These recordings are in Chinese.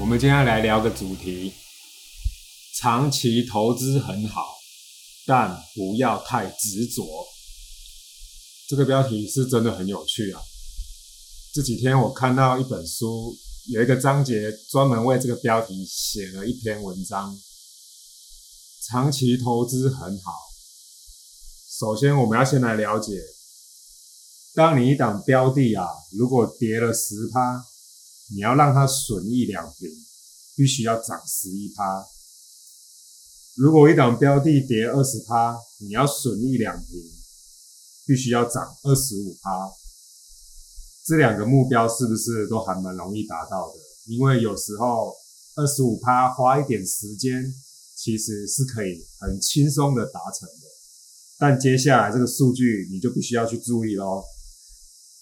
我们今天来聊个主题：长期投资很好，但不要太执着。这个标题是真的很有趣啊！这几天我看到一本书，有一个章节专门为这个标题写了一篇文章。长期投资很好，首先我们要先来了解，当你一档标的啊，如果跌了十趴。你要让它损益两平，必须要涨十一趴。如果一档标的跌二十趴，你要损益两平，必须要涨二十五趴。这两个目标是不是都还蛮容易达到的？因为有时候二十五趴花一点时间，其实是可以很轻松的达成的。但接下来这个数据你就必须要去注意喽。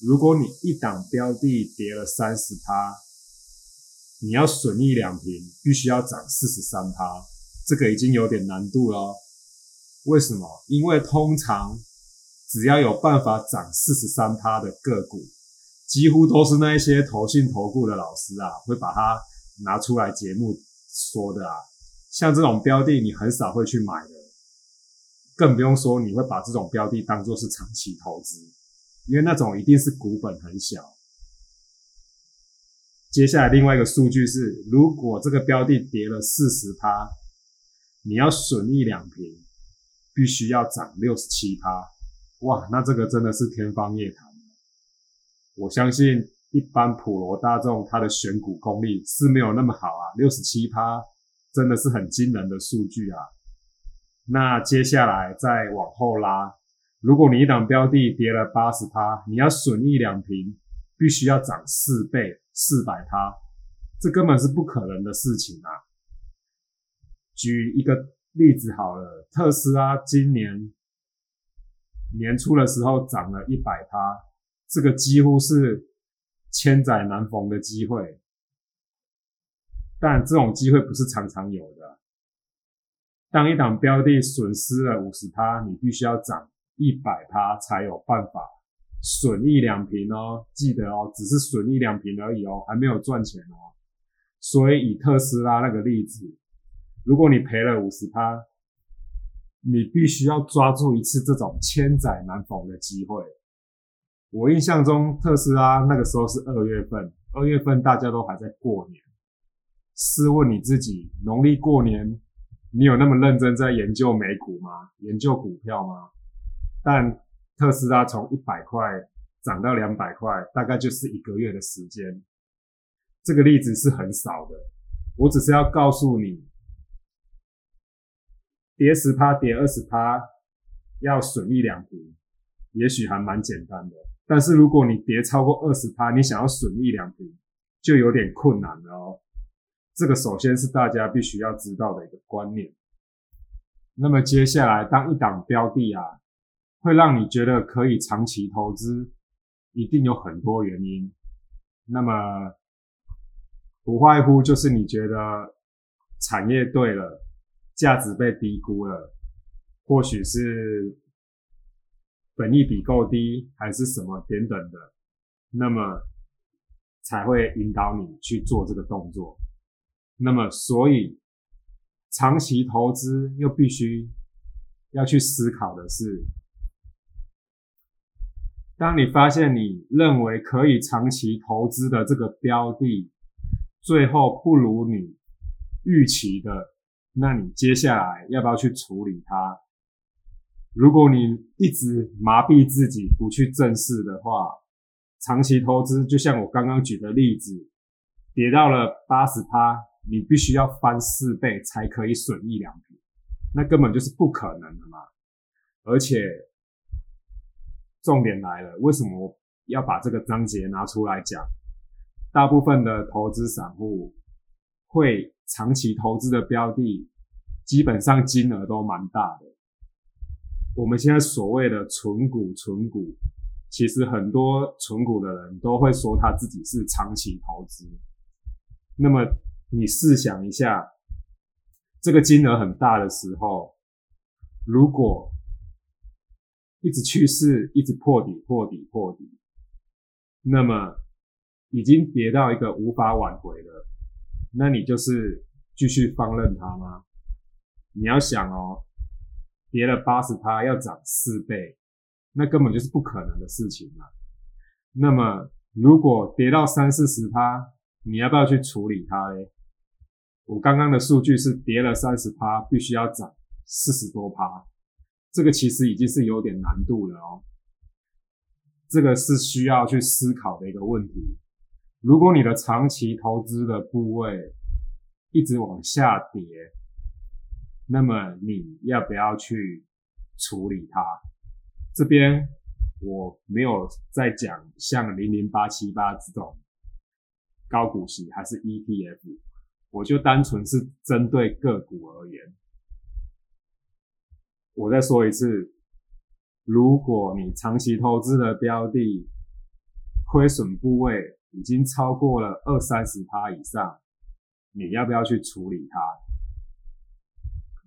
如果你一档标的跌了三十趴，你要损益两平，必须要涨四十三趴，这个已经有点难度了。为什么？因为通常只要有办法涨四十三趴的个股，几乎都是那一些投信投顾的老师啊，会把它拿出来节目说的啊。像这种标的，你很少会去买的，更不用说你会把这种标的当做是长期投资。因为那种一定是股本很小。接下来另外一个数据是，如果这个标的跌了四十趴，你要损益两平，必须要涨六十七趴。哇，那这个真的是天方夜谭。我相信一般普罗大众他的选股功力是没有那么好啊，六十七趴真的是很惊人的数据啊。那接下来再往后拉。如果你一档标的跌了八十趴，你要损益两平，必须要涨四倍四百趴，这根本是不可能的事情啊！举一个例子好了，特斯拉今年年初的时候涨了一百趴，这个几乎是千载难逢的机会，但这种机会不是常常有的。当一档标的损失了五十趴，你必须要涨。一百趴才有办法损益两瓶哦，记得哦，只是损益两瓶而已哦，还没有赚钱哦。所以以特斯拉那个例子，如果你赔了五十趴，你必须要抓住一次这种千载难逢的机会。我印象中特斯拉那个时候是二月份，二月份大家都还在过年。试问你自己，农历过年，你有那么认真在研究美股吗？研究股票吗？但特斯拉从一百块涨到两百块，大概就是一个月的时间。这个例子是很少的，我只是要告诉你，跌十趴、跌二十趴，要损一两平，也许还蛮简单的。但是如果你跌超过二十趴，你想要损一两平，就有点困难了哦。这个首先是大家必须要知道的一个观念。那么接下来，当一档标的啊。会让你觉得可以长期投资，一定有很多原因。那么，不外乎就是你觉得产业对了，价值被低估了，或许是本益比够低，还是什么等等的，那么才会引导你去做这个动作。那么，所以长期投资又必须要去思考的是。当你发现你认为可以长期投资的这个标的，最后不如你预期的，那你接下来要不要去处理它？如果你一直麻痹自己不去正视的话，长期投资就像我刚刚举的例子，跌到了八十趴，你必须要翻四倍才可以损益两平，那根本就是不可能的嘛，而且。重点来了，为什么要把这个章节拿出来讲？大部分的投资散户会长期投资的标的，基本上金额都蛮大的。我们现在所谓的纯股，纯股，其实很多纯股的人都会说他自己是长期投资。那么你试想一下，这个金额很大的时候，如果一直去世，一直破底，破底，破底，那么已经跌到一个无法挽回了。那你就是继续放任它吗？你要想哦，跌了八十趴要涨四倍，那根本就是不可能的事情嘛。那么如果跌到三四十趴，你要不要去处理它嘞？我刚刚的数据是跌了三十趴，必须要涨四十多趴，这个其实已经是有点难度了哦。这个是需要去思考的一个问题。如果你的长期投资的部位一直往下跌，那么你要不要去处理它？这边我没有在讲像零零八七八这种高股息还是 ETF。我就单纯是针对个股而言，我再说一次，如果你长期投资的标的亏损部位已经超过了二三十趴以上，你要不要去处理它？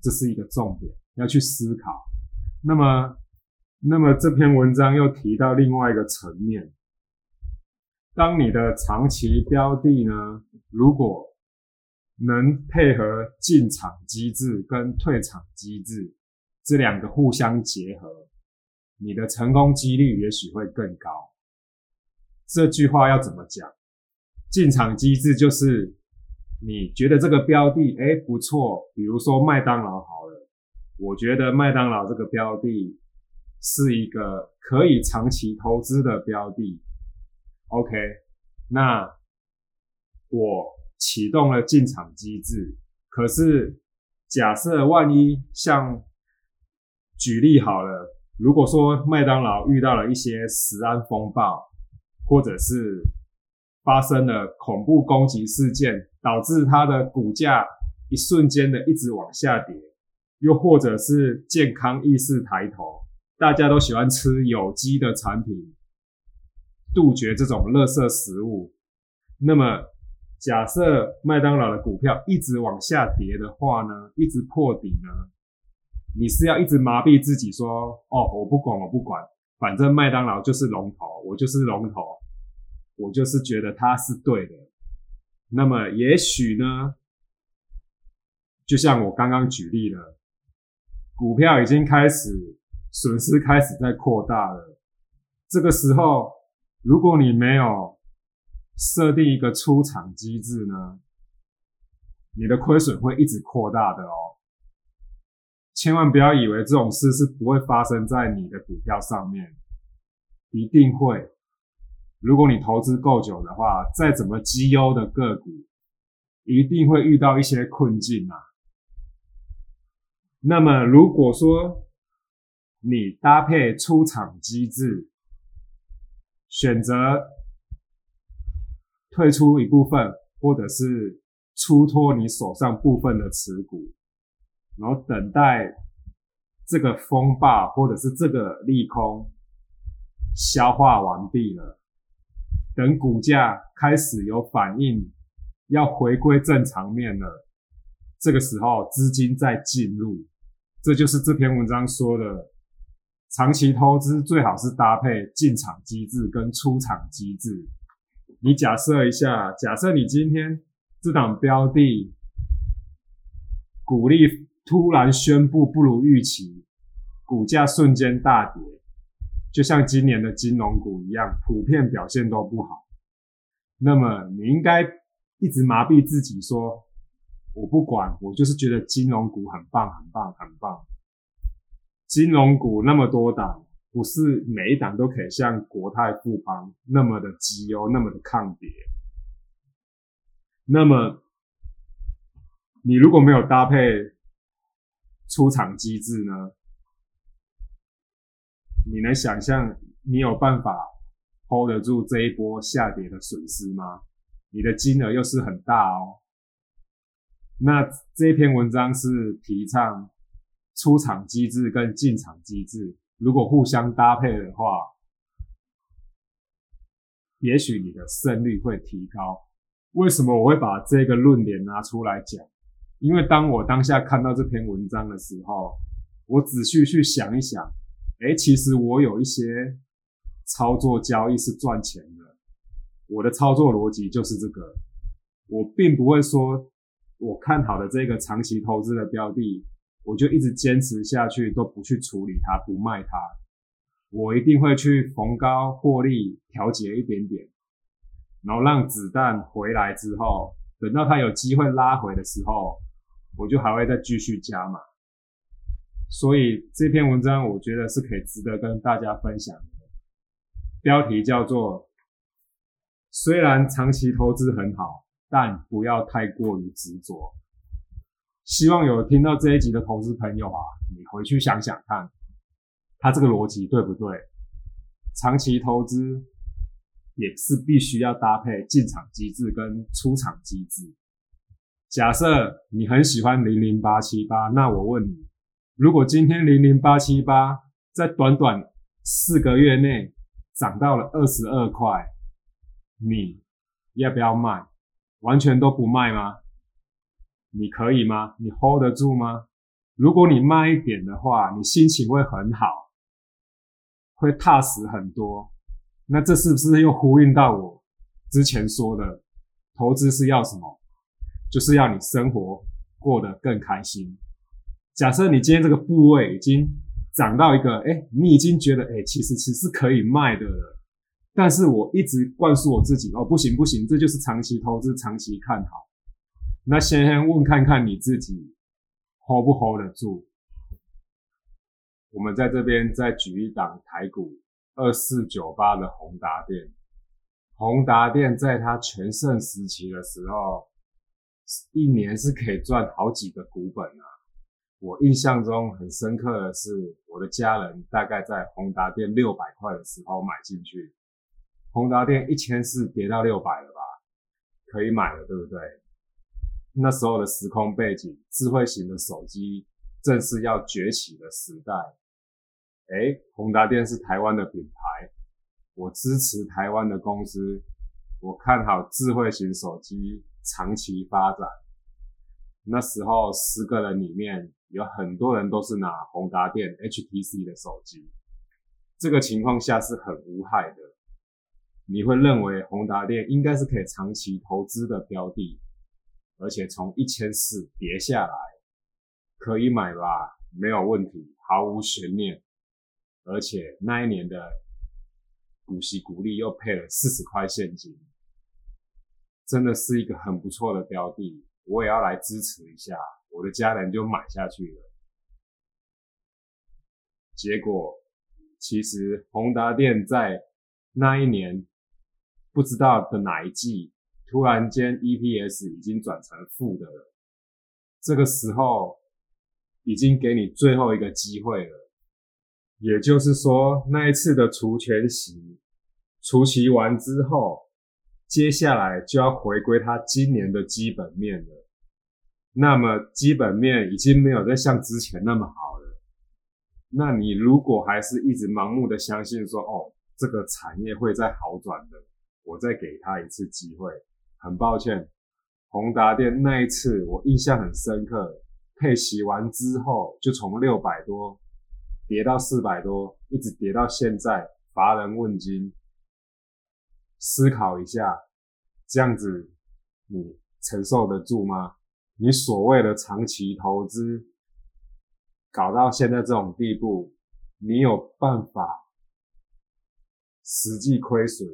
这是一个重点，要去思考。那么，那么这篇文章又提到另外一个层面，当你的长期标的呢，如果能配合进场机制跟退场机制这两个互相结合，你的成功几率也许会更高。这句话要怎么讲？进场机制就是你觉得这个标的哎不错，比如说麦当劳好了，我觉得麦当劳这个标的是一个可以长期投资的标的。OK，那我。启动了进场机制，可是假设万一像举例好了，如果说麦当劳遇到了一些食安风暴，或者是发生了恐怖攻击事件，导致它的股价一瞬间的一直往下跌，又或者是健康意识抬头，大家都喜欢吃有机的产品，杜绝这种垃圾食物，那么。假设麦当劳的股票一直往下跌的话呢，一直破底呢，你是要一直麻痹自己说，哦，我不管，我不管，反正麦当劳就是龙头，我就是龙头，我就是觉得它是对的。那么也许呢，就像我刚刚举例的，股票已经开始损失开始在扩大了，这个时候如果你没有。设定一个出场机制呢，你的亏损会一直扩大的哦。千万不要以为这种事是不会发生在你的股票上面，一定会。如果你投资够久的话，再怎么绩优的个股，一定会遇到一些困境啊。那么如果说你搭配出场机制，选择。退出一部分，或者是出脱你手上部分的持股，然后等待这个风暴或者是这个利空消化完毕了，等股价开始有反应，要回归正常面了，这个时候资金再进入，这就是这篇文章说的，长期投资最好是搭配进场机制跟出场机制。你假设一下，假设你今天这档标的股利突然宣布不如预期，股价瞬间大跌，就像今年的金融股一样，普遍表现都不好。那么你应该一直麻痹自己，说我不管，我就是觉得金融股很棒，很棒，很棒。金融股那么多档。不是每一档都可以像国泰富邦那么的绩优，那么的抗跌。那么，你如果没有搭配出场机制呢？你能想象你有办法 hold 得住这一波下跌的损失吗？你的金额又是很大哦。那这篇文章是提倡出场机制跟进场机制。如果互相搭配的话，也许你的胜率会提高。为什么我会把这个论点拿出来讲？因为当我当下看到这篇文章的时候，我仔细去想一想，哎，其实我有一些操作交易是赚钱的。我的操作逻辑就是这个，我并不会说我看好的这个长期投资的标的，我就一直坚持下去，都不去处理它，不卖它。我一定会去逢高获利调节一点点，然后让子弹回来之后，等到它有机会拉回的时候，我就还会再继续加码。所以这篇文章我觉得是可以值得跟大家分享的。标题叫做“虽然长期投资很好，但不要太过于执着”。希望有听到这一集的投资朋友啊，你回去想想看。他这个逻辑对不对？长期投资也是必须要搭配进场机制跟出场机制。假设你很喜欢零零八七八，那我问你，如果今天零零八七八在短短四个月内涨到了二十二块，你要不要卖？完全都不卖吗？你可以吗？你 hold 得住吗？如果你慢一点的话，你心情会很好。会踏实很多，那这是不是又呼应到我之前说的，投资是要什么？就是要你生活过得更开心。假设你今天这个部位已经涨到一个，哎，你已经觉得，哎，其实其实可以卖的了，但是我一直灌输我自己，哦，不行不行，这就是长期投资，长期看好。那先问看看你自己，hold 不 hold 得住？我们在这边再举一档台股二四九八的宏达电，宏达电在它全盛时期的时候，一年是可以赚好几个股本啊！我印象中很深刻的是，我的家人大概在宏达电六百块的时候买进去，宏达电一千四跌到六百了吧，可以买了，对不对？那时候的时空背景，智慧型的手机正是要崛起的时代。哎，宏达电是台湾的品牌，我支持台湾的公司，我看好智慧型手机长期发展。那时候十个人里面有很多人都是拿宏达电 HTC 的手机，这个情况下是很无害的。你会认为宏达电应该是可以长期投资的标的，而且从一千四跌下来，可以买吧？没有问题，毫无悬念。而且那一年的股息股利又配了四十块现金，真的是一个很不错的标的，我也要来支持一下。我的家人就买下去了，结果其实宏达电在那一年不知道的哪一季，突然间 EPS 已经转成负的了，这个时候已经给你最后一个机会了。也就是说，那一次的除权息除息完之后，接下来就要回归它今年的基本面了。那么基本面已经没有再像之前那么好了。那你如果还是一直盲目的相信说，哦，这个产业会在好转的，我再给他一次机会。很抱歉，宏达电那一次我印象很深刻，配息完之后就从六百多。跌到四百多，一直跌到现在，乏人问津。思考一下，这样子你承受得住吗？你所谓的长期投资搞到现在这种地步，你有办法实际亏损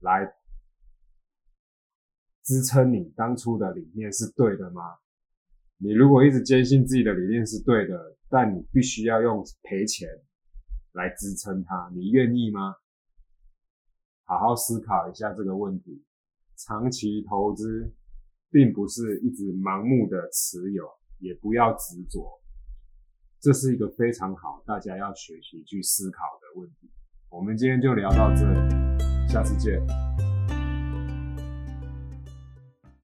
来支撑你当初的理念是对的吗？你如果一直坚信自己的理念是对的，但你必须要用赔钱来支撑它，你愿意吗？好好思考一下这个问题。长期投资并不是一直盲目的持有，也不要执着，这是一个非常好大家要学习去思考的问题。我们今天就聊到这里，下次见。